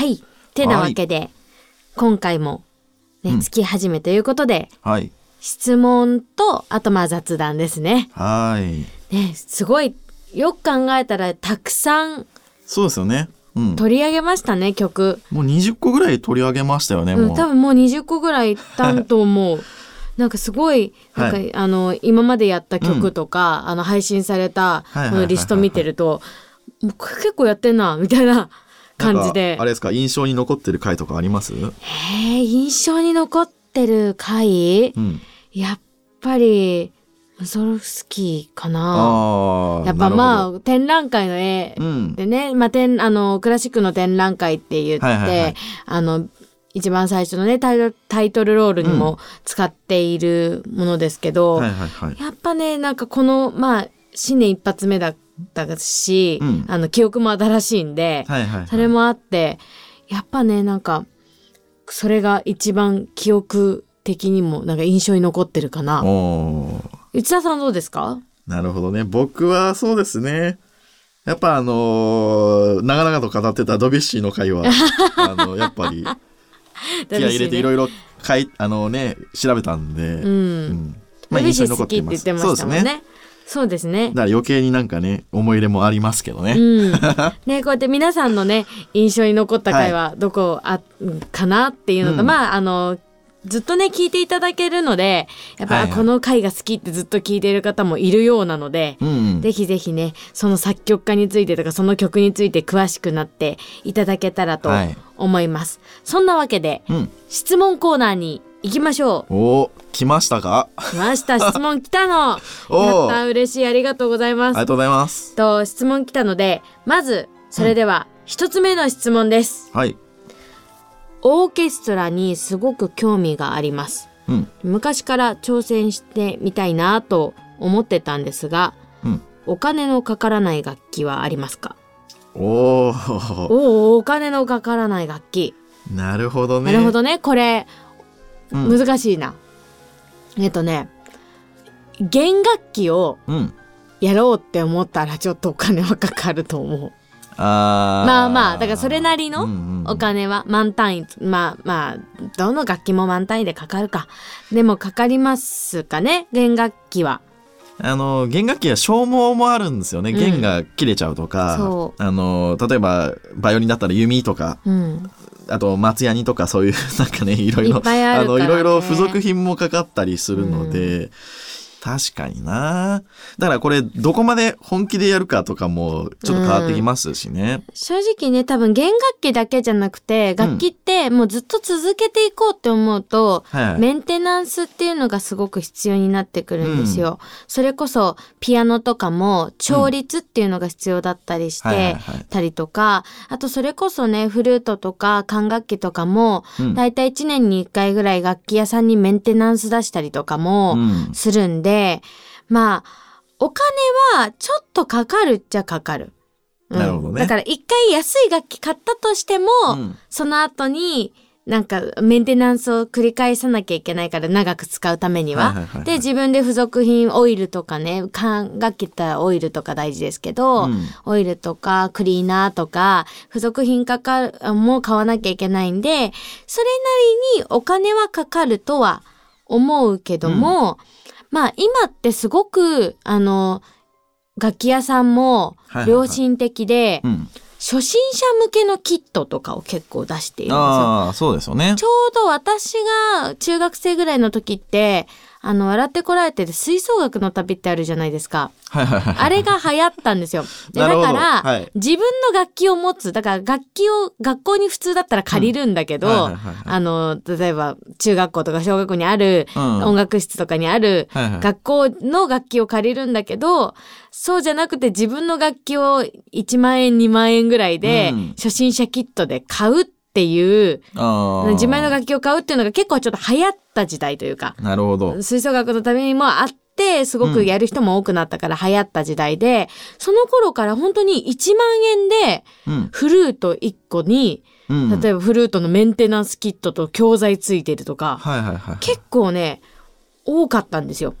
はい。てなわけで、今回もね、うん月始めということで、はい。質問と、あとまあ雑談ですね。はい。ね、すごい、よく考えたらたくさんそうですよね。うん。取り上げましたね、曲。もう20個ぐらい取り上げましたよね、うん。多分もう20個ぐらいいったんと思う。なんかすごい、なんか、はいあの、今までやった曲とか、あの、配信された、はいはいはいはいこのリスト見てると、もう結構やってんな、みたいな感じであ。れですか、印象に残ってる回とかあります？へえ、印象に残ってる回？うん。やっぱり、ムゾロフスキーかな。やっぱまあ。あ、展覧会の絵うん。でね、まあ、展、あの、クラシックの展覧会って言って、はいはいはいあの、一番最初のねタイトル、タイトルロールにも使っているものですけど、はいはいはい。やっぱね、なんかこの、まあ、新年一発目だったし、うんあの、記憶も新しいんで、はいはいはい。それもあって、やっぱね、なんか、それが一番記憶的にもなんか印象に残ってるかな。内田さんどうですか？なるほどね。僕はそうですね。やっぱあのー長々と語ってたドビュッシーの回は、あの、やっぱり、気合い入れていろいいろかい、あのね、調べたんで、うん。うんまあドビュッシー印象に残好きって言ってまそうですね。そうですねだ。から余計になんかね、思い入れもありますけどね。うん、ねこうやって皆さんのね印象に残った回はどこあ、かなっていうのと、うんまああのずっとね聞いていただけるのでやっぱ、はいはいあこの回が好きってずっと聞いている方もいるようなので、うんうん。ぜひぜひねその作曲家についてとかその曲について詳しくなっていただけたらとはい思います。そんなわけでうん。質問コーナーに行きましょう。おー来ましたか？来ました質問来たの やった嬉しいありがとうございますありが。とうございます。と質問来たのでまずそれでは一つ目の質問です、はい。オーケストラにすごく興味がありますうん。昔から挑戦してみたいなと思ってたんですがうん。お金のかからない楽器はありますか？おー。おおお金のかからない楽器、なるほどね。なるほどねこれうん。難しいな、えっとね弦楽器をうん。やろうって思ったらちょっとお金はかかると思う。あー。まあまあだからそれなりのお金は満単位まあまあどの楽器も満単位でかかるか。でもかかりますかね弦楽器は。あの弦楽器は消耗もあるんですよね。うん。弦が切れちゃうとか、そあの例えばバイオリンだったら弓とか、うんあと松ヤニとかそういうなんかねいろいろいあのいろいろ付属品もかかったりするので、確かにな。だからこれどこまで本気でやるかとかもちょっと変わってきますしね。正直ね多分弦楽器だけじゃなくて楽器ってもうずっと続けていこうって思うと、はい。メンテナンスっていうのがすごく必要になってくるんですよ。それこそピアノとかも調律っていうのが必要だったりして、たりとかあとそれこそねフルートとか管楽器とかも、うんだいたい1年に1回ぐらい楽器屋さんにメンテナンス出したりとかもうんするんで、まあお金はちょっとかかるっちゃかかる。うん。なるほどね。だから一回安い楽器買ったとしても、うん。その後になんかメンテナンスを繰り返さなきゃいけないから長く使うためには。はいはいはいはい。で自分で付属品オイルとかね管楽器だったらオイルとか大事ですけど、うん。オイルとかクリーナーとか付属品かかるも買わなきゃいけないんでそれなりにお金はかかるとは思うけども、まあ今ってすごくあの楽器屋さんも良心的で、うん。初心者向けのキットとかを結構出しているんですよ。ああ、そうですよねち。ょうど私が中学生ぐらいの時って、あの、笑ってこられてる吹奏楽の旅ってあるじゃないですか。あれが流行ったんですよ。でだから、はい。自分の楽器を持つ。だから楽器を学校に普通だったら借りるんだけど、あの、例えば中学校とか小学校にある、うん。音楽室とかにある、学校の楽器を借りるんだけど、そうじゃなくて自分の楽器を1万円2万円ぐらいで、うん。初心者キットで買うっていう、あー自前の楽器を買うっていうのが結構ちょっと流行った時代というか、なるほど。吹奏楽のためにもあって、すごくやる人も多くなったから流行った時代で、その頃から本当に1万円でうん。フルート1個に、うん。例えばフルートのメンテナンスキットと教材ついてるとか。結構ね、多かったんですよ。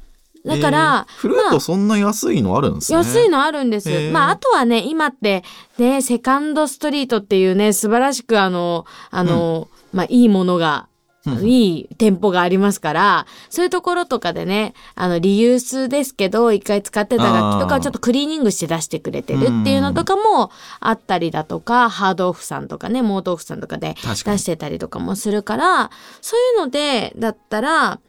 だから、えー。フルートそんな安いのあるんですね。安いのあるんです。へー。まあ、あとはね、今って、ね、セカンドストリートっていうね、素晴らしくあの、あの、まあ、いいものが、うんいい店舗がありますから、そういうところとかでね、あの、リユースですけど、一回使ってた楽器とかをちょっとクリーニングして出してくれてるっていうのとかもあったりだとか、ハードオフさんとかね、モートオフさんとかで出してたりとかもするから、そういうので、だったら、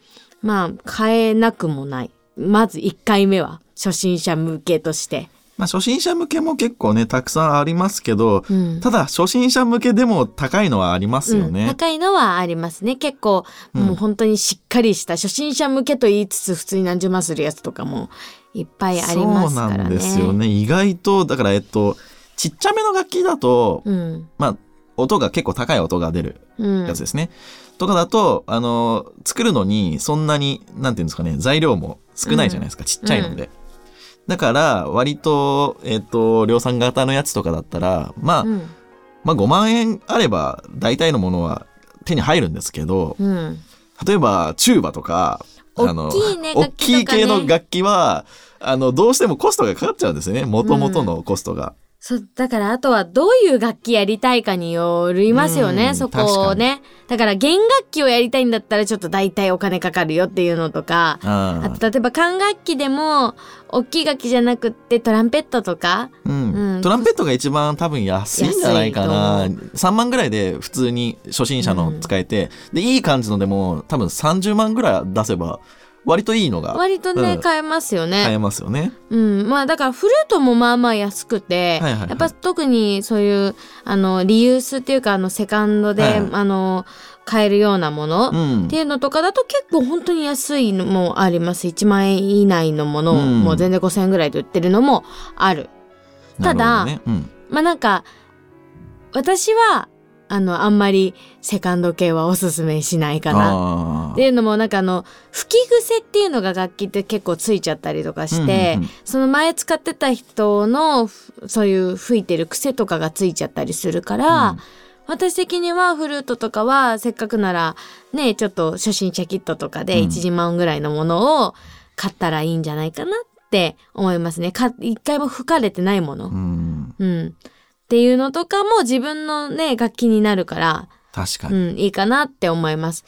まあ、買えなくもない。まず1回目は、初心者向けとして。まあ初心者向けも結構ね、たくさんありますけど、うんただ初心者向けでも高いのはありますようんね。高いのはありますね。結構、うんもう本当にしっかりした、初心者向けと言いつつ、普通に何十万するやつとかもいっぱいありますからね。そうなんですよね。意外と、だからえっと、ちっちゃめの楽器だと、うん。まあ、音が結構高い音が出るうん。やつですね。とかだと、あの、作るのにそんなに、なんていうんですかね、材料も少ないじゃないですか、ちっちゃいので。だから、割と、えっ、と、量産型のやつとかだったら、まあ、うん。まあ5万円あれば、大体のものは手に入るんですけど、うん。例えば、チューバとか、あの、大きい きい系の楽器は、あの、どうしてもコストがかかっちゃうんですよね。元々のコストが。そう、だからあとはどういう楽器やりたいかによりますよね、うんそこをね。だから弦楽器をやりたいんだったらちょっと大体お金かかるよっていうのとか、ああと例えば管楽器でも、大きい楽器じゃなくってトランペットとか、うん。うん。トランペットが一番多分安いんじゃないかな。3万ぐらいで普通に初心者の使えて、で、いい感じのでも多分30万ぐらい出せば、割といいのが。割とね、うん。買えますよね。買えますよね。うん、まあだからフルートもまあまあ安くて、はいはいはい。やっぱ特にそういうあのリユースっていうかあのセカンドで、はいあの買えるようなもの、うん。っていうのとかだと結構本当に安いのもあります。1万円以内のものを、うん。もう全然5,000円ぐらいで売ってるのもある。ただなるほどね。まあなんか私はあのあんまりセカンド系はおすすめしないかうん、な。っていうのもなんかあの吹き癖っていうのが楽器って結構ついちゃったりとかして、うんうんうんその前使ってた人のふそういう吹いてる癖とかがついちゃったりするから、うん私的にはフルートとかはせっかくならねちょっと初心者キットとかでうん1、2万ぐらいのものを買ったらいいんじゃないかなって思いますね。か一回も吹かれてないもの。うんうん。っていうのとかも自分のね楽器になるから、確かに。うん、いいかなって思います。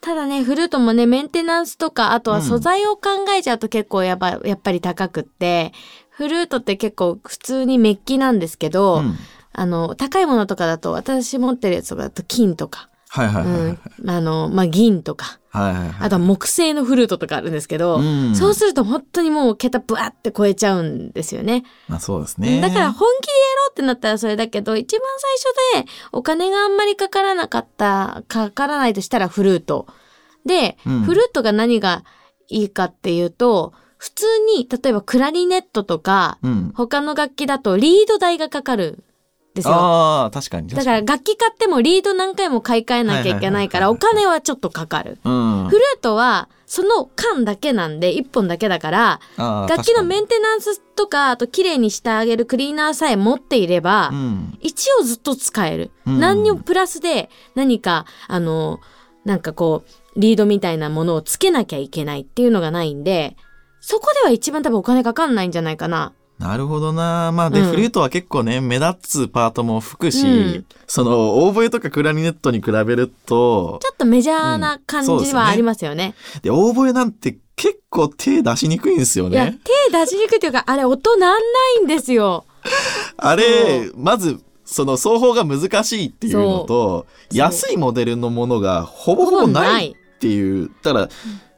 ただね、フルートもね、メンテナンスとか、あとは素材を考えちゃうと結構やっぱ、やっぱり高くって、フルートって結構普通にメッキなんですけど、うんあの、高いものとかだと、私持ってるやつとかだと金とか、はいはいはいはい。うん、あの、まあ、銀とか、はいはいはい。あとは木製のフルートとかあるんですけど、うんそうすると本当にもう桁ブワって超えちゃうんですよね。まあそうですね。だから本気でやろうってなったらそれだけど、一番最初でお金があんまりかからなかった、かからないとしたらフルート。で、うんフルートが何がいいかっていうと、普通に、例えばクラリネットとか、うん。他の楽器だとリード代がかかるんですよ。ああ、確かに。だから楽器買ってもリード何回も買い替えなきゃいけないから、お金はちょっとかかる。ら、うん。フルートは、その間だけなんで、一本だけだから、楽器のメ確ンテナンスとか、あと綺麗にしてあげるクリーナーさえ持っていれば、うん。一応ずっと使える。うん何にもプラスで何か、あの、なんかこう、リードみたいなものをつけなきゃいけないっていうのがないんで、そこでは一番多分お金かかんないんじゃないかな。なるほどな。まあで、うんフルートは結構ね、目立つパートも吹くし、うんその、オーボエとかクラリネットに比べると、ちょっとメジャーな感うんそうですねじはありますよね。で、オーボエなんて結構手出しにくいんですよいや、ね。手出しにくいというか、あれ音なんないんですよ。あれ、まず、その奏法が難しいっていうのと、そう安いモデルのものがほぼほぼないっていう。だから、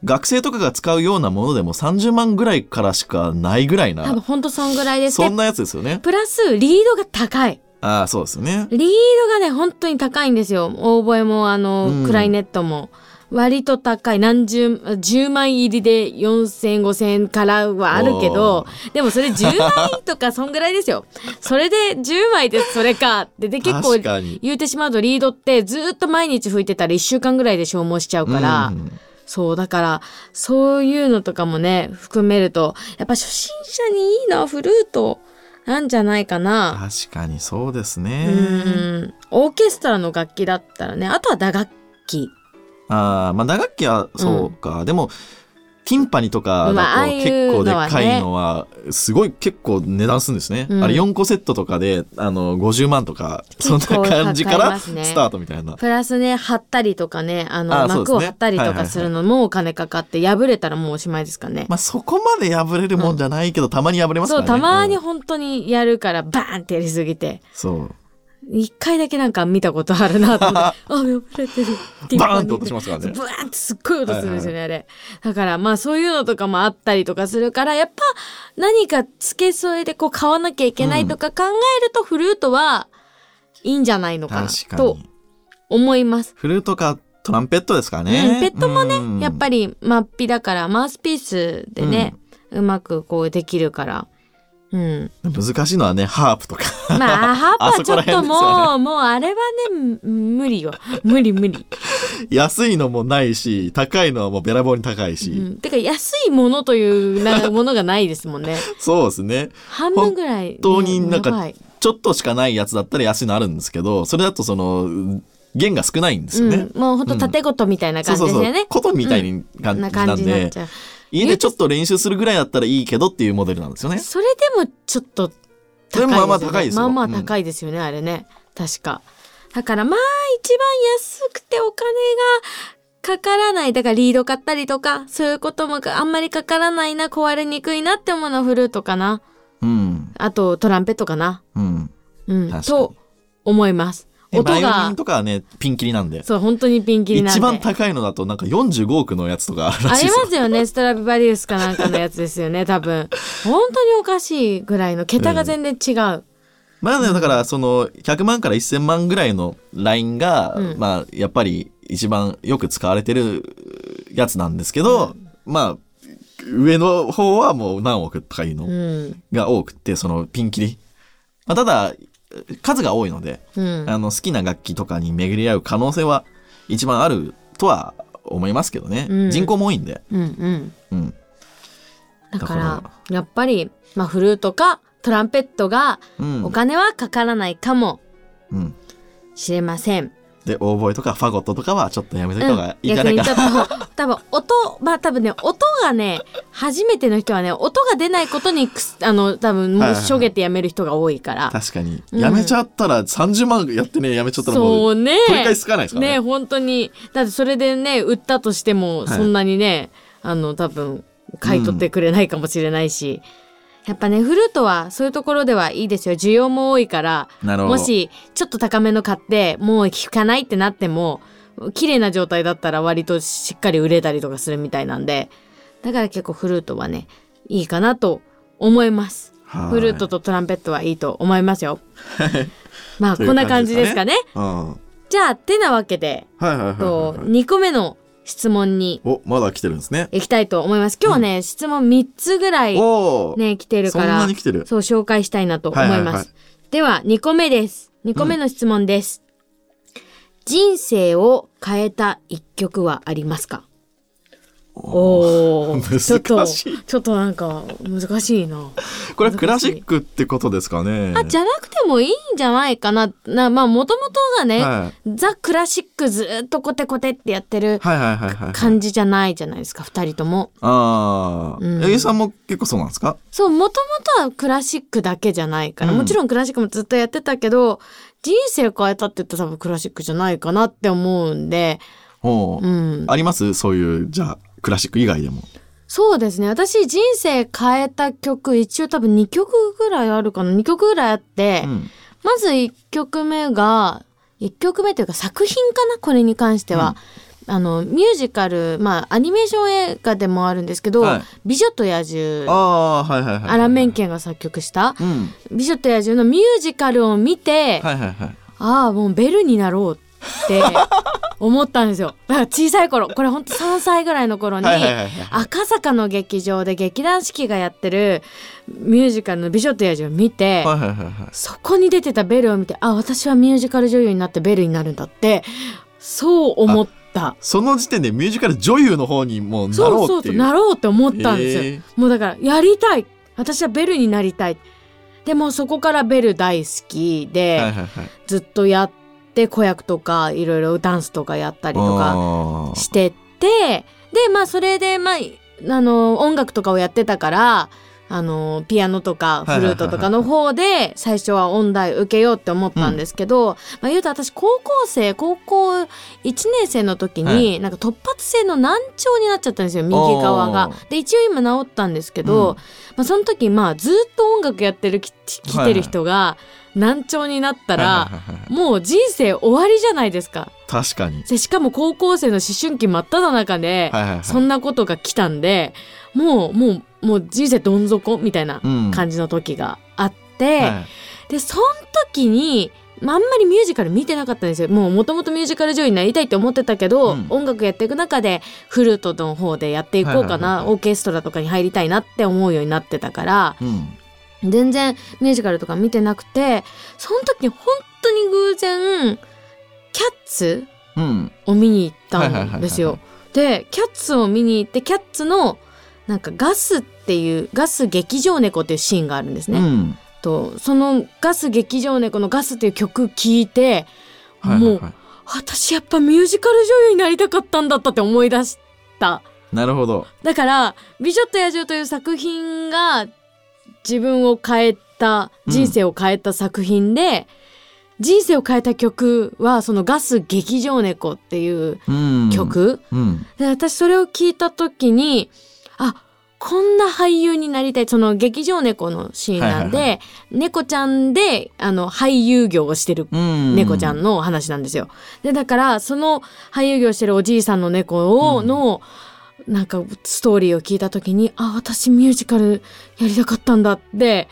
学生とかが使うようなものでも30万ぐらいからしかないぐらい多分な、ほんとそんぐらいですね。そんなやつですよね。プラス、リードが高い。ああ、そうですよね。リードがね、本当に高いんですよ。オーボエも、あの、うんクライネットも。割と高い。何十、10枚入りで4000、5000円からはあるけど、でもそれ10枚とかそんぐらいですよ。それで10枚でそれかって。で、結構。言うてしまうとリードってずっと毎日吹いてたら1週間ぐらいで消耗しちゃうから、うんそう、だから、そういうのとかもね、含めると、やっぱ初心者にいいのはフルートなんじゃないかな。確かにそうですうね。ん。オーケストラの楽器だったらね、あとは打楽器。ああ、まあ打楽器はそうか。でも、ティンパニとかだと結構でっかいののは、すごい結構値段するんですね。うんあれ4個セットとかで、あの、50万とか、そんな感じからスタートみたいな。プラスね、貼ったりとかね、あの、膜を貼ったりとかするのもお金かかって、破れたらもうおしまいですかね。まあそこまで破れるもんじゃないけど、たまに破れますかそう、らね。たまにうん本当にやるから、バーンってやりすぎて。そう。一回だけなんか見たことあるなと思って、あ、破れてる。バーンって音しますからねブワーンってすっごい音するんですよね、あれ。だからまあそういうのとかもあったりとかするから、やっぱ何か付け添えでこう買わなきゃいけないとか考えるとフルートはいいんじゃないのかなとに。思います。フルートかトランペットですかうね。ん、ペットもね、うんやっぱりマッピだからマウスピースでね、うまくこうできるから。うん。難しいのはね、ハープとか。まあ、ハープはちょっともよう、もうあれはね、無理よ。無理無理。安いのもないし、高いのはもうべらぼうに高いし。うん、てか安いものというなものがないですもんね。そうですね。半分ぐらい、ね。本当になんかいちょっとしかないやつだったら安いのあるんですけど、それだとその、弦が少ないんですよね。うん、もうほんと縦ごとみたいな感じですよね。ことみたいに感じななんで感じになっち、ゃう。家でちょっと練習するぐらいだったらいいけどっていうモデルなんですよね。それでもちょっと高いですよ、ね。まあまあ高いですよまあまあうん高いですよね、あれね。確か。だからまあ一番安くてお金がかからない。だからリード買ったりとか、そういうこともあんまりかからないな、壊れにくいなって思うのはフルートかな。うん。あとトランペットかな。うん。うん。と思います。音でバイオリがン、とかはね、ピンキリなんで。そう、本当にピンキリなんで。一番高いのだとなんか45億のやつとかあり。ますよね。ストラビバリウスかなんかのやつですよね、多分。本当におかしいぐらいの桁が全然違う。まあねだからその100万から1000万ぐらいのラインが、うんまあやっぱり一番よく使われてるやつなんですけど、まあ上の方はもう何億とかいうのうん。が多くてそのピンキリ。まあ、ただ数が多いので、うん。あの好きな楽器とかに巡り合う可能性は一番あるとは思いますけどね、うん人口も多いんで、うんうん。うん、だから、やっぱり、まあ、フルートかトランペットがうんお金はかからないかもうん、しれません。でオーボエとかファゴットとかはちょっとやめといた方がいいんじゃ逆ないかな、にちょっと、多分音、まあ多分ね、音がね、初めての人はね、音が出ないことにくす、あの、多分、はいはいはいしょげてやめる人が多いから。確かに、うんやめちゃったら30万やってねやめちゃったらもそううね。取り返しつかないですからねね、本当に。だってそれでね、売ったとしても、はいそんなにね、あの、多分、買い取ってくれないかもしれないし。やっぱね、フルートはそういうところではいいですよ。需要も多いから、もしちょっと高めの買って、もう効かないってなっても、綺麗な状態だったら割としっかり売れたりとかするみたいなんで、だから結構フルートはね、いいかなと思います。はいフルートとトランペットはいいと思いますよ。まあ、こんな感じですかね。うんはいじゃあ、てなわけで、はいはいはいとはい2個目の質問におまだ来てるんですね行きたいと思います。今日はね、質問3つぐらいね、来てるそんからなに、来てる？そう紹介したいなと思います。はいはいはいでは、2個目です。2個目の質問です。人生を変えた一曲はありますか？おお ちょっと、ちょっとなんか難しいな。これはクラシックってことですかね。あ、じゃなくてもいいんじゃないかな。なまあ、もともとがね、はザ・クラシックずっとコテコテってやってる感じじゃないじゃないですか、二人とも。ああ、うん。八木さんも結構そうなんですか？そう、もともとはクラシックだけじゃないから、うん。もちろんクラシックもずっとやってたけど、人生を変えたって言ったら多分クラシックじゃないかなって思うんで、おう。うん。あります？そういうじゃあクラシック以外でも。そうですね。私人生変えた曲、一応多分2曲ぐらいあるかな。2曲ぐらいあって、うん。まず1曲目が、1曲目というか作品かなこれに関しては。あのミュージカルまあアニメーション映画でもあるんですけど「はい。美女と野獣」ああーはいはいはいアラン・メンケンが作曲した。うん「美女と野獣」のミュージカルを見て、はいはいはい。ああもうベルになろうって思ったんですよ。だから小さい頃これほんと3歳ぐらいの頃に、赤坂の劇場で劇団四季がやってるミュージカルの「美女と野獣」を見て、そこに出てたベルを見てあ私はミュージカル女優になってベルになるんだってそう思った。その時点でミュージカル女優の方にもうなろうってなろうって思ったんですよ、へもうだからやりたい。私はベルになりたい。でもそこからベル大好きで、ずっとやって子役とかいろいろダンスとかやったりとかしててでまあそれでまああの音楽とかをやってたからあのピアノとかフルートとかの方で最初は音大受けようって思ったんですけど、まあ、言うと私高校生高校1年生の時に、はなんか突発性の難聴になっちゃったんですよ右側が。で一応今治ったんですけど、うん。まあ、その時まあずっと音楽やってるき来てる人が難聴になったら、もう人生終わりじゃないですか。確かに。でしかも高校生の思春期真っ只中で、はいはいはい。そんなことが来たんでもうもうもう人生どん底みたいなうん。感じの時があって、はい。でその時に、まあ、あんまりミュージカル見てなかったんですよ。もうもともとミュージカル女優になりたいって思ってたけど、うん。音楽やっていく中でフルートの方でやっていこうかな、はいはいはいはい。オーケストラとかに入りたいなって思うようになってたからうん全然ミュージカルとか見てなくてその時に本当に偶然キャッツうんを見に行ったんですよ。でキャッツを見に行ってキャッツのなんかガスっていうガス劇場猫っていうシーンがあるんですね。うんとそのガス劇場猫のガスっていう曲聴いて、もう私やっぱミュージカル女優になりたかったんだったって思い出した。なるほどだから「美女と野獣」という作品が自分を変えた人生を変えた作品で、人生を変えた曲はそのガス劇場猫っていううん。曲、うん。で私それを聞いた時にあこんな俳優になりたいその劇場猫のシーンなんで、はいはい猫ちゃんであの俳優業をしてるうん。猫ちゃんの話なんですよ。でだからその俳優業をしてるおじいさんの猫を、うん。のなんかストーリーを聞いた時にあ私ミュージカルやりたかったんだって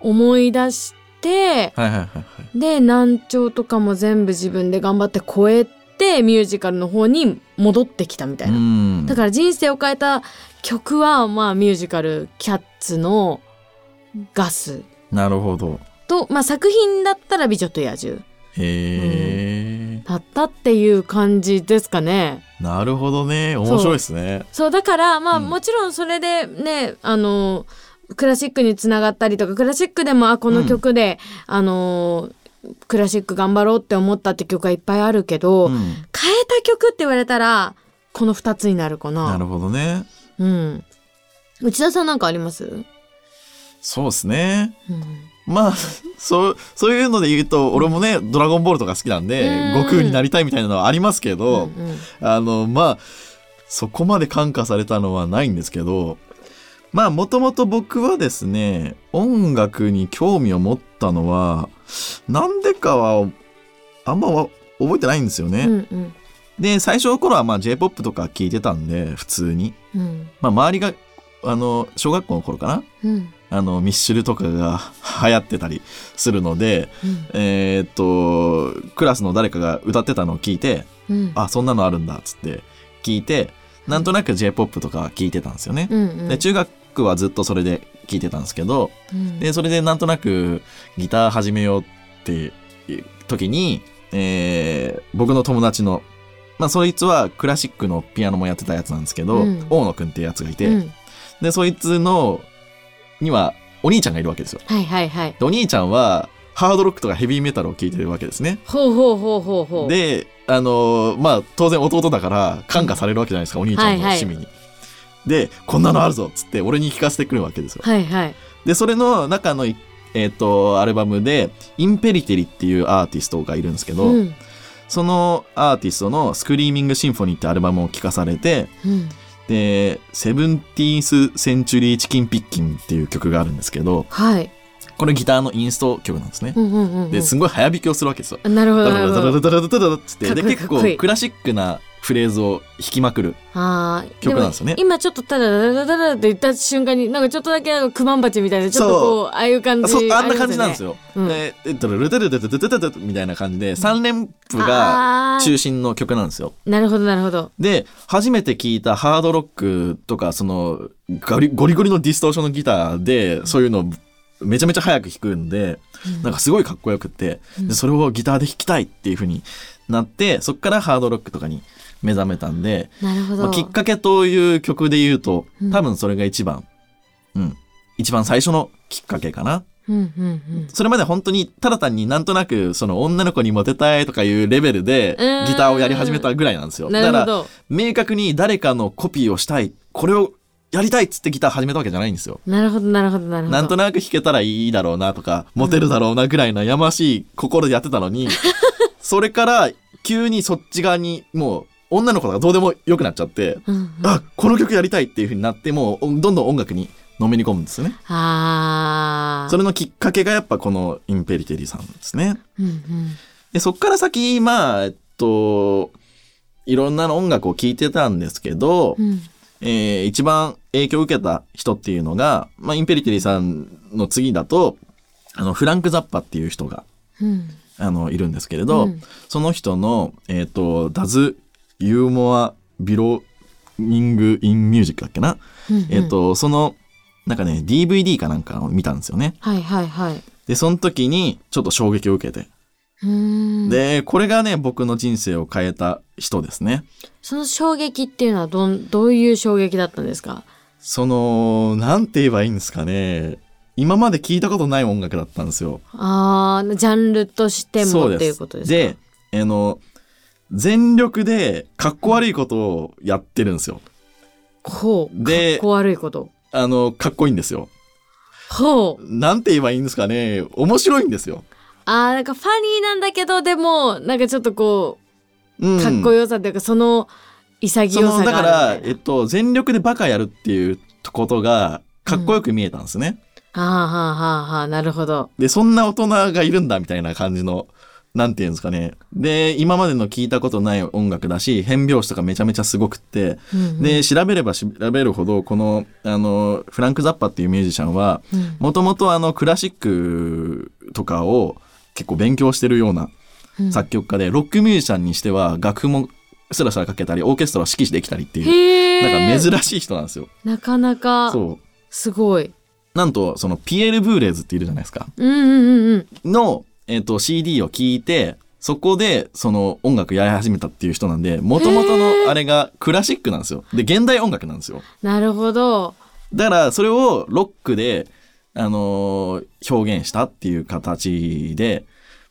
思い出してはいはいはいはい。で難聴とかも全部自分で頑張って超えてミュージカルの方に戻ってきたみたいな。うん。だから人生を変えた曲はまあミュージカル「キャッツ」の「ガス。なるほど」と、まあ、作品だったら「美女と野獣。へえ」だったっていう感じですかね。なるほどね。面白いですね。そう。だからまあ、うん。もちろんそれでねあのクラシックにつながったりとかクラシックでもあこの曲で、あのクラシック頑張ろうって思ったって曲がいっぱいあるけど、うん。変えた曲って言われたらこの2つになるかな。なるほどね。うん。内田さんなんかあります、うんそうですねまあそうそういうので言うと俺もね「ドラゴンボール」とか好きなんでうん。悟空になりたいみたいなのはありますけど、うんうんあのまあそこまで感化されたのはないんですけどまあもともと僕はですね音楽に興味を持ったのはなんでかはあんまは覚えてないんですよね。うんうん。で最初の頃はまあ J-POP とか聞いてたんで普通に、うん。まあ、周りがあの小学校の頃かな。うんあのミッシュルとかが流行ってたりするのでうん。えーっとクラスの誰かが歌ってたのを聞いてうん。あそんなのあるんだっつって聞いてなんとなく J-POP とか聞いてたんですよね。うんうん。で中学はずっとそれで聞いてたんですけどうん。でそれでなんとなくギター始めようっていう時に、えー僕の友達のまあそいつはクラシックのピアノもやってたやつなんですけど、うん。大野くんっていうやつがいて、うん。でそいつのにはお兄ちゃんがいるわけですよ。はいはいはいでお兄ちゃんはハードロックとかヘビーメタルを聴いてるわけですね。ほうほうほうほうほうであのーまあ当然弟だから感化されるわけじゃないですか、お兄ちゃんの趣味に。でこんなのあるぞっつって俺に聞かせてくるわけですよ。はいはいでそれの中のいえっ、とアルバムで Impellitteri っていうアーティストがいるんですけど、うんそのアーティストの「 Screaming Symphony」ってアルバムを聴かされてうんで「17th Century Chicken Pickin'」っていう曲があるんですけどはい。これギターのインスト曲なんですね。うんうんうんうんですごい早弾きをするわけですよ。あなるほどダラダラダラダラっつってで結構クラシックなフレーズを弾きまくる。曲なんですよねも今ちょっとただダラダラダラって言った瞬間になんかちょっとだけクマンバチみたいなちょっとこうああいう感じあんな感じなんですよよ。うんででダラダラダラダラダラみたいな感じで3連符が中心の曲なんですよ。なるほどなるほどで初めて聞いたハードロックとかそのガリゴリゴリのディストーションのギターでそういうのをめちゃめちゃ早く弾くんで、なんかすごいかっこよくって、でそれをギターで弾きたいっていう風になってそっからハードロックとかに目覚めたんで、なるほど、まあ、きっかけという曲で言うとうん。多分それが一番、うん、一番最初のきっかけかな。うんうんうん。それまで本当にただ単になんとなくその女の子にモテたいとかいうレベルでギターをやり始めたぐらいなんですよ。だから明確に誰かのコピーをしたい。これをやりたいっつってギター始めたわけじゃないんですよ。なるほどなるほどなるほどなんとなく弾けたらいいだろうなとかモテるだろうなぐらいなやましい心でやってたのに それから急にそっち側にもう女の子がどうでもよくなっちゃって、うんうんあこの曲やりたいっていう風になってもうどんどん音楽にのめり込むんですよね。あーそれのきっかけがやっぱこのインペリテリさんですね。うんうんでそっから先まあえっといろんな音楽を聴いてたんですけど、うんえー一番影響を受けた人っていうのが、まあ、インペリテリさんの次だとあのフランク・ザッパっていう人がうん。あのいるんですけれど、うん。その人の「えっと Does You More Belonging in Music」だっけな、うんうん。えっとそのなんかね DVD かなんかを見たんですよね。はいはいはい。でその時にちょっと衝撃を受けて、でこれがね僕の人生を変えた人ですね。その衝撃っていうのはどんどういう衝撃だったんですか？そのなんて言えばいいんですかね今まで聞いたことない音楽だったんですよ。あージャンルとしてもっていうことですか？であの全力でかっこ悪いことをやってるんですよ。ほうでかっこ悪いことあのかっこいいんですよ。ほうなんて言えばいいんですかね面白いんですよ。あーなんかファニーなんだけどでもなんかちょっとこうん、うかっこよさっていうか、その潔そさだから、えっと、全力でバカやるっていうことがかっこよく見えたんですね。はあはあはあはあなるほど。で、そんな大人がいるんだみたいな感じの、なんていうんですかね。で、今までの聞いたことない音楽だし、変拍子とかめちゃめちゃすごくって、うんうん。で、調べれば調べるほど、この、あの、フランク・ザッパっていうミュージシャンは、うん。もともとあの、クラシックとかを結構勉強してるようなうん。作曲家で、ロックミュージシャンにしては楽譜もスラスラかけたり、オーケストラを指揮できたりっていう、なんか珍しい人なんですよ。なかなかそう。すごい。なんと、その、ピエール・ブーレーズっているじゃないですか。うんうんうんうん。の、えっと CD を聞いてそこでその音楽やり始めたっていう人なんでもともとのあれがクラシックなんですよ。で現代音楽なんですよ。なるほど。だからそれをロックで、あのー表現したっていう形で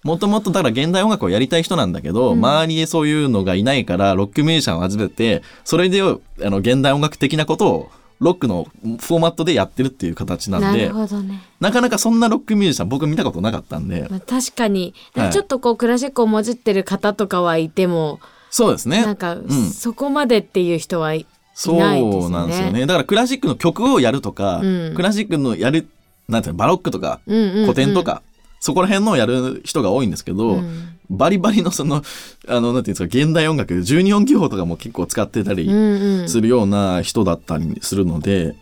もともとだから現代音楽をやりたい人なんだけど、うん。周りでそういうのがいないからロックミュージシャンを集めてそれであの現代音楽的なことをロックのフォーマットでやってるっていう形なんなでね、なかなかそんなロックミュージシャン僕見たことなかったんで。まあ、確かに。はい。ちょっとこうクラシックをもじってる方とかはいても、そうですね。なんか、ん。そこまでっていう人はいそうないですよね。なんですよね。だからクラシックの曲をやるとか、うん。クラシックのやる、なんていうの、バロックとか、うんうんうん。古典とか、そこら辺のをやる人が多いんですけど、うん。バリバリのその、あの、なんていうんですか、現代音楽、12音記法とかも結構使ってたりうんうん。するような人だったりするので、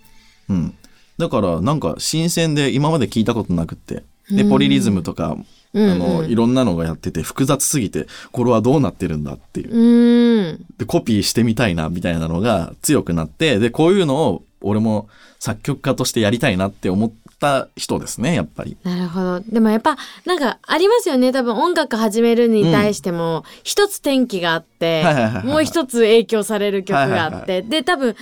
うん。だから、なんか新鮮で今まで聞いたことなくって、で、うん。ポリリズムとか、うんあの、いろんなのがやってて複雑すぎて、これはどうなってるんだっていう。うん。でコピーしてみたいなみたいなのが強くなってでこういうのを俺も作曲家としてやりたいなって思った人ですねやっぱり。なるほど。でもやっぱなんかありますよね。多分音楽始めるに対しても一つ転機があって、もう一つ影響される曲があって、はいはいで多分3個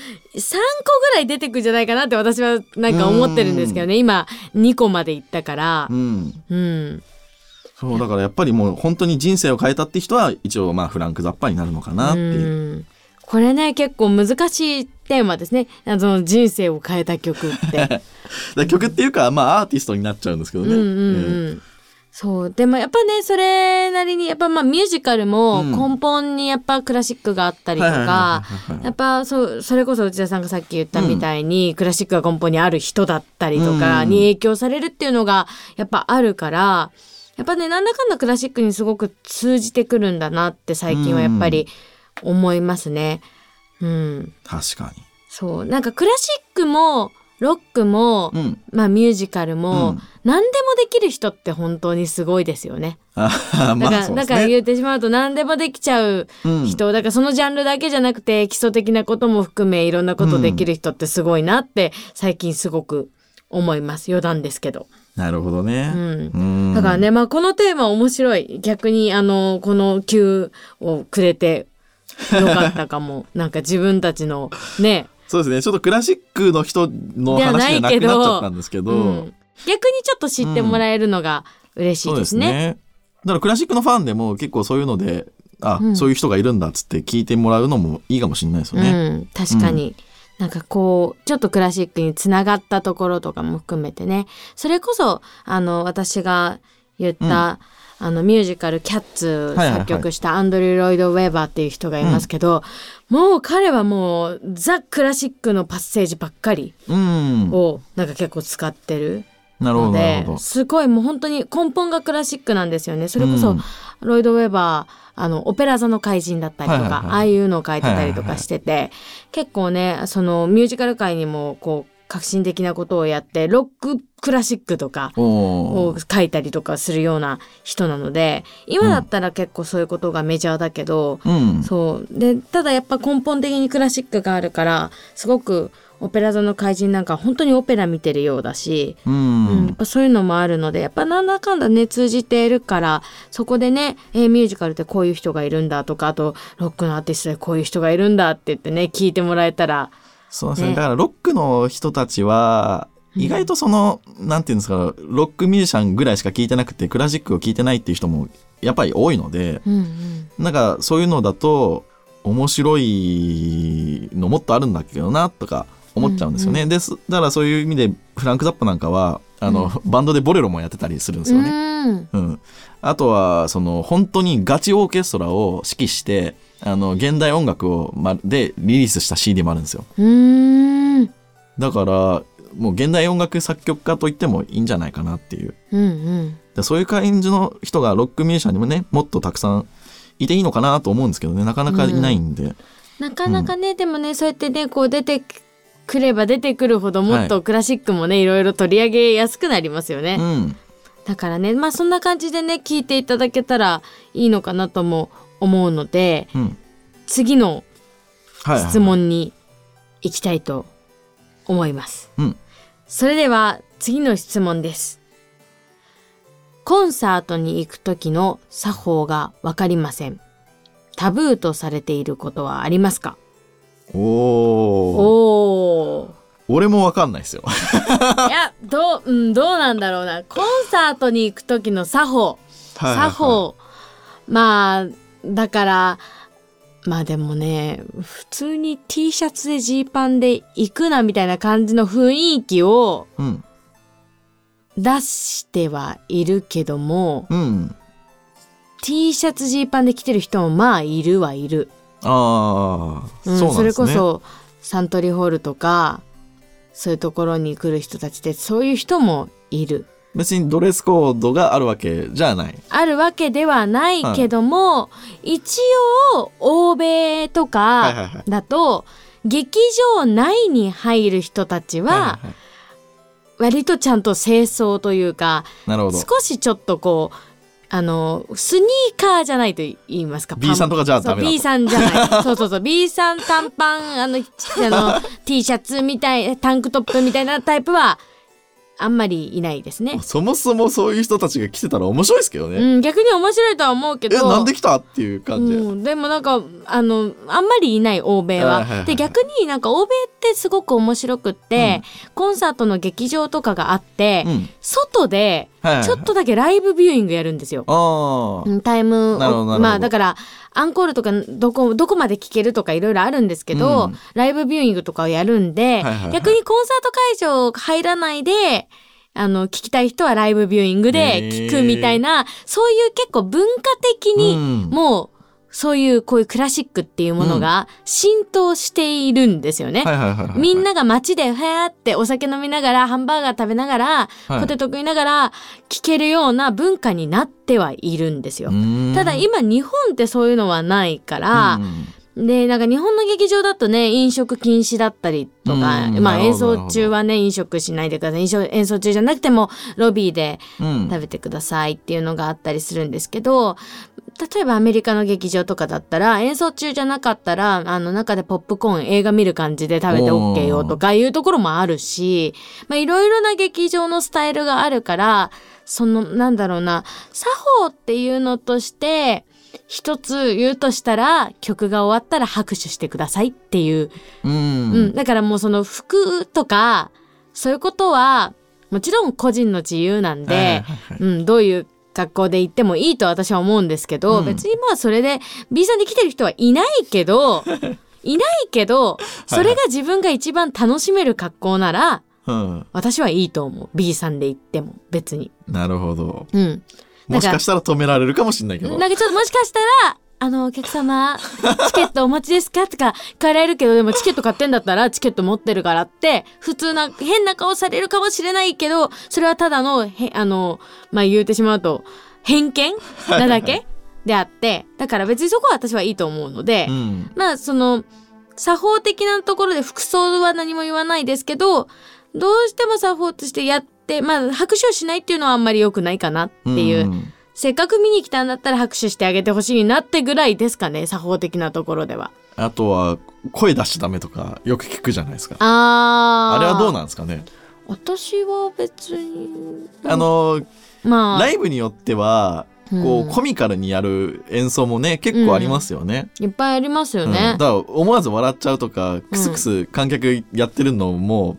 ぐらい出てくんじゃないかなって私はなんか思ってるんですけどね。今2個までいったから。うん、うんそうだからやっぱりもう本当に人生を変えたって人は一応まあフランク・ザッパになるのかなっていう。うんこれね結構難しいテーマですねあの人生を変えた曲って。で曲っていうかまあアーティストになっちゃうんですけどね。うんうんうんうんそう。でもやっぱね、それなりに、やっぱまあミュージカルもうん根本にやっぱクラシックがあったりとか、やっぱそう、それこそ内田さんがさっき言ったみたいに、クラシックが根本にある人だったりとかうんに影響されるっていうのがやっぱあるから、やっぱね、なんだかんだクラシックにすごく通じてくるんだなって最近はやっぱり思いますね。うん。確かそう。なんかクラシックも、ロックも、に。うん。まあミュージカルも、うん何でもできる人って本当にすごいですよね。あだから、まあね。だから言ってしまうと何でもできちゃううん人、だからそのジャンルだけじゃなくて基礎的なことも含めいろんなことできる人ってすごいなって最近すごく思います。余談ですけど。なるほどね。うん。うんだからね、まあこのテーマ面白い。逆にあの、この Q をくれてよかったかも。なんか自分たちのね、そうですね。ちょっとクラシックの人の話じゃなくなっちゃったんですけど、うん、逆にちょっと知ってもらえるのが嬉しいですね。ですね。だからクラシックのファンでも結構そういうので、あ、うんそういう人がいるんだっつって聞いてもらうのもいいかもしれないですよね。うん、確かに、なんかこうちょっとクラシックにつながったところとかも含めてね。それこそあの私が言った、あのミュージカル「キャッツ」作曲したアンドリュー・ロイド・ウェーバーっていう人がいますけど、もう彼はもうザ・クラシックのパッセージばっかりうん。をなんか結構使ってるなるほのど、すごいもう本当に根本がクラシックなんですよね。それこそ、うん。ロイド・ウェーバーあのオペラ座の怪人だったりとか、はいはいはい。ああいうのを書いてたりとかしてて、結構ねそのミュージカル界にもこう革新的なことをやってロッククラシックとかおをー書いたりとかするような人なので今だったら結構そういうことがメジャーだけど、うん。そう。でただやっぱ根本的にクラシックがあるからすごくオペラ座の怪人なんか本当にオペラ見てるようだし、ううん、やっん。ぱそういうのもあるのでやっぱなんだかんだね通じているからそこでね、えーミュージカルってこういう人がいるんだとかあとロックのアーティストでこういう人がいるんだって言ってね聞いてもらえたらそうですね。ねだからロックの人たちは、うん意外とその、なんていうんですか、ロックミュージシャンぐらいしか聞いてなくて、クラシックを聞いてないっていう人もやっぱり多いので、うんうんなんかそういうのだと、面白いのもっとあるんだけどな、とか思っちゃうんですよね。うんです。だからそういう意味で、フランク・ザッパなんかは、あの、バンドでボレロもやってたりするんですよね。うんうん。あとは、その、本当にガチオーケストラを指揮して、あの、現代音楽を、ま、でリリースした CD もあるんですよ。うーんだから、もう現代音楽作曲家と言ってもいいんじゃないかなっていう。うんうんでそういう感じの人がロックミュージシャンにもね、もっとたくさんいていいのかなと思うんですけどね、なかなかいないんで。なかなかね、でもねそうやってねこう出てくれば出てくるほどもっとクラシックもね、い、ろいろ取り上げやすくなりますよね。うん。だからねまあそんな感じでね聞いていただけたらいいのかなとも思うのでうん。次のはい、はい。質問に行きたいと思います。うんそれでは次の質問です。コンサートに行く時の作法がわかりません。タブーとされていることはありますか？おー。おー。俺もわかんないですよ。いや、どう、うん、どうなんだろうな。コンサートに行く時の作法。作法。まあ、だから、まあでもね、普通に T シャツでジーパンで行くなみたいな感じの雰囲気をうん。出してはいるけども、うん。T シャツジーパンで着てる人もまあいるはいる。ああ、うんそ。それこそサントリーホールとか、そういうところに来る人たちでそういう人もいる。別にドレスコードがあるわけじゃない。あるわけではないけども、一応欧米とかはいはいはいだと、劇場内に入る人たちははいはいはい割とちゃんと清掃というか。少しちょっとこうあのスニーカーじゃないと言いますか B さんとかじゃダメだと B さんじゃないそうそうそう B さん短パンあのあの T シャツみたいタンクトップみたいなタイプはあんまりいないですね。そもそもそういう人たちが来てたら面白いですけどね。うん、逆に面白いとは思うけどえ、なんで来たっていう感じ？で。うん、でもなんかあのあんまりいない欧米は。はいはいはいで逆になんか欧米ってすごく面白くって、コンサートの劇場とかがあって、うん。外でちょっとだけライブビューイングやるんですよ。タイムまあだからアンコールとかどこどこまで聴けるとかいろいろあるんですけど、うん。ライブビューイングとかをやるんで、はいはいはい。逆にコンサート会場入らないであの、聞きたい人はライブビューイングで聞くみたいな、そういう結構文化的に、うん。もう、そういうこういうクラシックっていうものが浸透しているんですよね。みんなが街でふやーってお酒飲みながらハンバーガー食べながら、はい。ポテト食いながら聴けるような文化になってはいるんですよ。うん。ただ今日本ってそういうのはないからう、んでなんか日本の劇場だとね飲食禁止だったりとか、うん。まあ演奏中はね飲食しないでください。演奏中じゃなくてもロビーでうん。食べてくださいっていうのがあったりするんですけど例えばアメリカの劇場とかだったら演奏中じゃなかったらあの中でポップコーン映画見る感じで食べて OK よとかいうところもあるしまあいろいろな劇場のスタイルがあるからそのなんだろうな作法っていうのとして一つ言うとしたら曲が終わったら拍手してくださいっていう。うん。うん、だからもうその服とかそういうことはもちろん個人の自由なんで、はいはいはい。うん、どういう格好で行ってもいいと私は思うんですけど、うん別にまあそれで B さんで来てる人はいないけど いないけどそれが自分が一番楽しめる格好ならうん私はいいと思う B さんで行っても別に。なるほど。うん、もしかしたら止められるかもしれないけど。なんかちょっともしかしたら、あの、お客様、チケットお持ちですか？とか聞かれるけど、でもチケット買ってんだったらチケット持ってるからって、普通な、変な顔されるかもしれないけど、それはただの、へ、あの、まあ、言うてしまうと、偏見？なだけ？であって、だから別にそこは私はいいと思うので、うん。まあ、その、作法的なところで服装は何も言わないですけど、どうしても作法としてやって、まあ、拍手をしないっていうのはあんまり良くないかなっていう。んせっかく見に来たんだったら拍手してあげてほしいなってぐらいですかね作法的なところでは。あとは、声出しちゃダメとか、よく聞くじゃないですか。あー。あれはどうなんですかね？私は別に。あの、まあ。ライブによっては、こうん。う、コミカルにやる演奏もね、結構ありますよね。いっぱいありますようん。ねだ、から思わず笑っちゃうとか、クスクス観客やってるのも、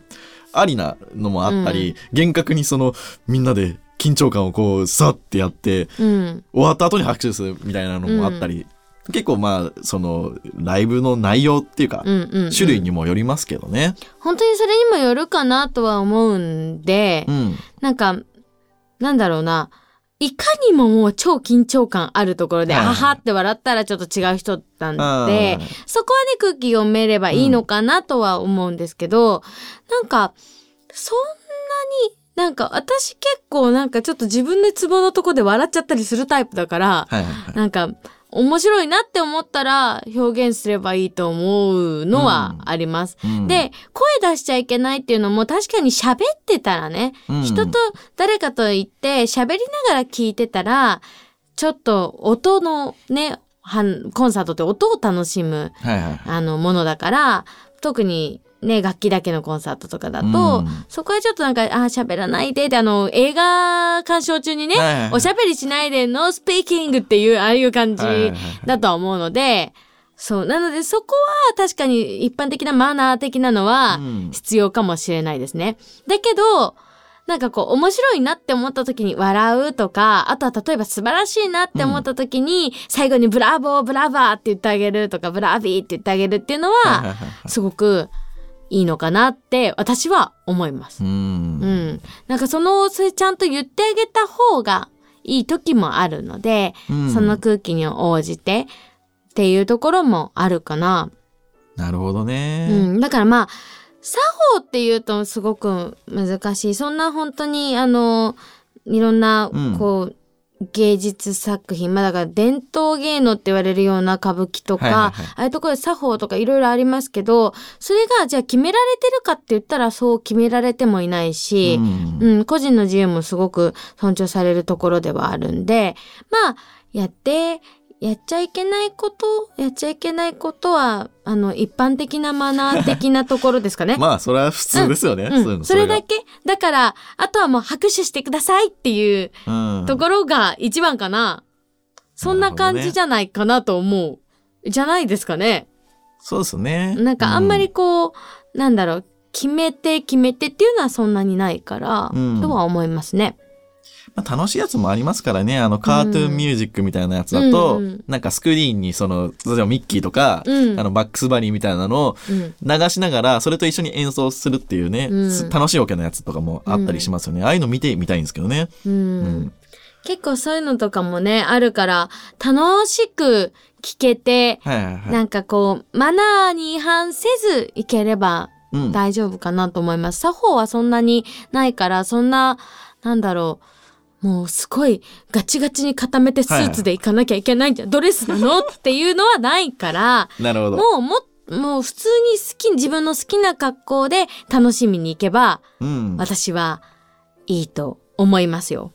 ありなのもあったり、厳格にその、みんなで緊張感をこう、さってやって、うん。終わった後に拍手するみたいなのもあったり、結構まあ、その、ライブの内容っていうか、うんうんうん。種類にもよりますけどね。本当にそれにもよるかなとは思うんで、うん。なんかなんだろうな。いかにももう超緊張感あるところで、はいあはって笑ったらちょっと違う人なんでそこはね空気読めればいいのかなとは思うんですけど、なんかそんなになんか私結構なんかちょっと自分でツボのとこで笑っちゃったりするタイプだから、はいはいはい。なんか面白いなって思ったら表現すればいいと思うのはあります。うん、で声出しちゃいけないっていうのも確かに喋ってたらね、うん人と誰かと言って喋りながら聞いてたらちょっと音のねコンサートって音を楽しむはいはいはい。あのものだから特にね楽器だけのコンサートとかだと、うん。そこはちょっとなんかあ喋らないでであの映画鑑賞中にね、はいはいはい。おしゃべりしないで no speaking っていうああいう感じはいはいはいだとは思うので、そうなのでそこは確かに一般的なマナー的なのはうん。必要かもしれないですね。だけどなんかこう面白いなって思った時に笑うとかあとは例えば素晴らしいなって思った時に最後にブラボー brava って言ってあげるとか bravi って言ってあげるっていうのはいはいははいはい。すごくいいのかなって私は思います。う。うんん、なんかそのそれちゃんと言ってあげた方がいい時もあるので、うんその空気に応じてっていうところもあるかな。なるほどね。うん、だからまあ作法っていうとすごく難しいそんな本当にあのいろんなうんこう、芸術作品。まあだから伝統芸能って言われるような歌舞伎とか、はいはいはい。ああいうところで作法とかいろいろありますけどそれがじゃあ決められてるかって言ったらそう決められてもいないし、うん。うん、個人の自由もすごく尊重されるところではあるんで、まあ、やって、やっちゃいけないこと、やっちゃいけないことは、あの、一般的なマナー的なところですかね。まあ、それは普通ですよね。うんそういうのそれだがけ。だから、あとはもう拍手してくださいっていううんところが一番かな。そんな感じじゃないかなと思う。じゃないですかね。そうですね。なんかあんまりこう、なんだろう、決めて決めてっていうのはそんなにないから、うんとは思いますね。まあ、楽しいやつもありますからね。あの、カートゥーンミュージックみたいなやつだと、うんうんなんかスクリーンにその、例えばミッキーとか、うんあの、バックスバニーみたいなのをうん流しながら、それと一緒に演奏するっていうね、うんす楽しいわけのやつとかもあったりしますよね。ああいうの見てみたいんですけどね。うんうん結構そういうのとかもね、あるから、楽しく聞けて、はいはいはい。なんかこう、マナーに違反せずいければうん。大丈夫かなと思います。作法はそんなにないから、そんな、なんだろう。もうすごいガチガチに固めてスーツで行かなきゃいけないんじゃ、ドレスなの？っていうのはないから、なるほど。もうも、もう普通に好き、自分の好きな格好で楽しみに行けば、うん。私はいいと思いますよ。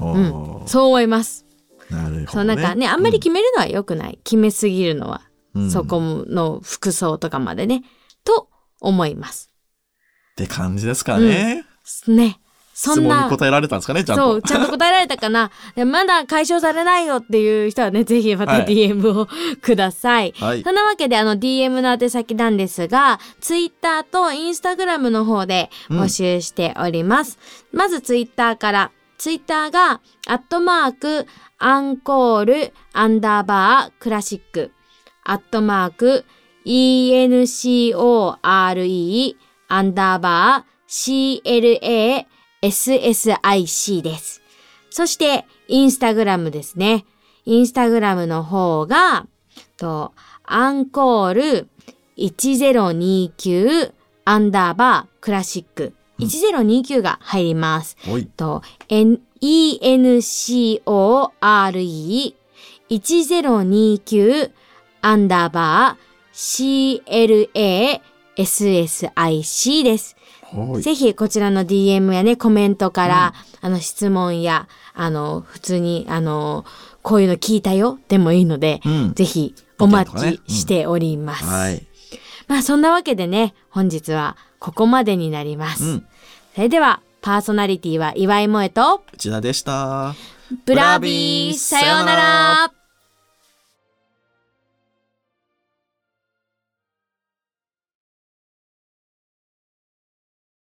おうんーそう思います。なるほど、ね。そうなんかね、あんまり決めるのは良くない。決めすぎるのは、うんそこの服装とかまでね、と思います。って感じですかね。ね。そ質んな。問に答えられたんですかね、ちゃんと。そう、ちゃんと答えられたかな。でまだ解消されないよっていう人はね、ぜひまたはい DM をください。はいそんなわけで、あの DM の宛先なんですが、Twitter と Instagram の方で募集しております。まず Twitter から。Twitter が、アットマーク、アンコール、アンダーバー、クラシック。アットマーク、ENCORE、アンダーバー、CLASSIC です。そして、インスタグラムですね。インスタグラムの方が、と、アンコール1029アンダーバークラシック。1029が入ります。おい。と、N- ENCORE 1029アンダーバー CLASSIC です。はい。ぜひこちらの DM やね、コメントから、あの質問や、あの、普通に、あの、こういうの聞いたよでもいいので、うんぜひお待ちしております。はい。まあそんなわけでね、本日はここまでになります。うん。それでは、パーソナリティは岩井萌と、内田でした。ブラビー、さようなら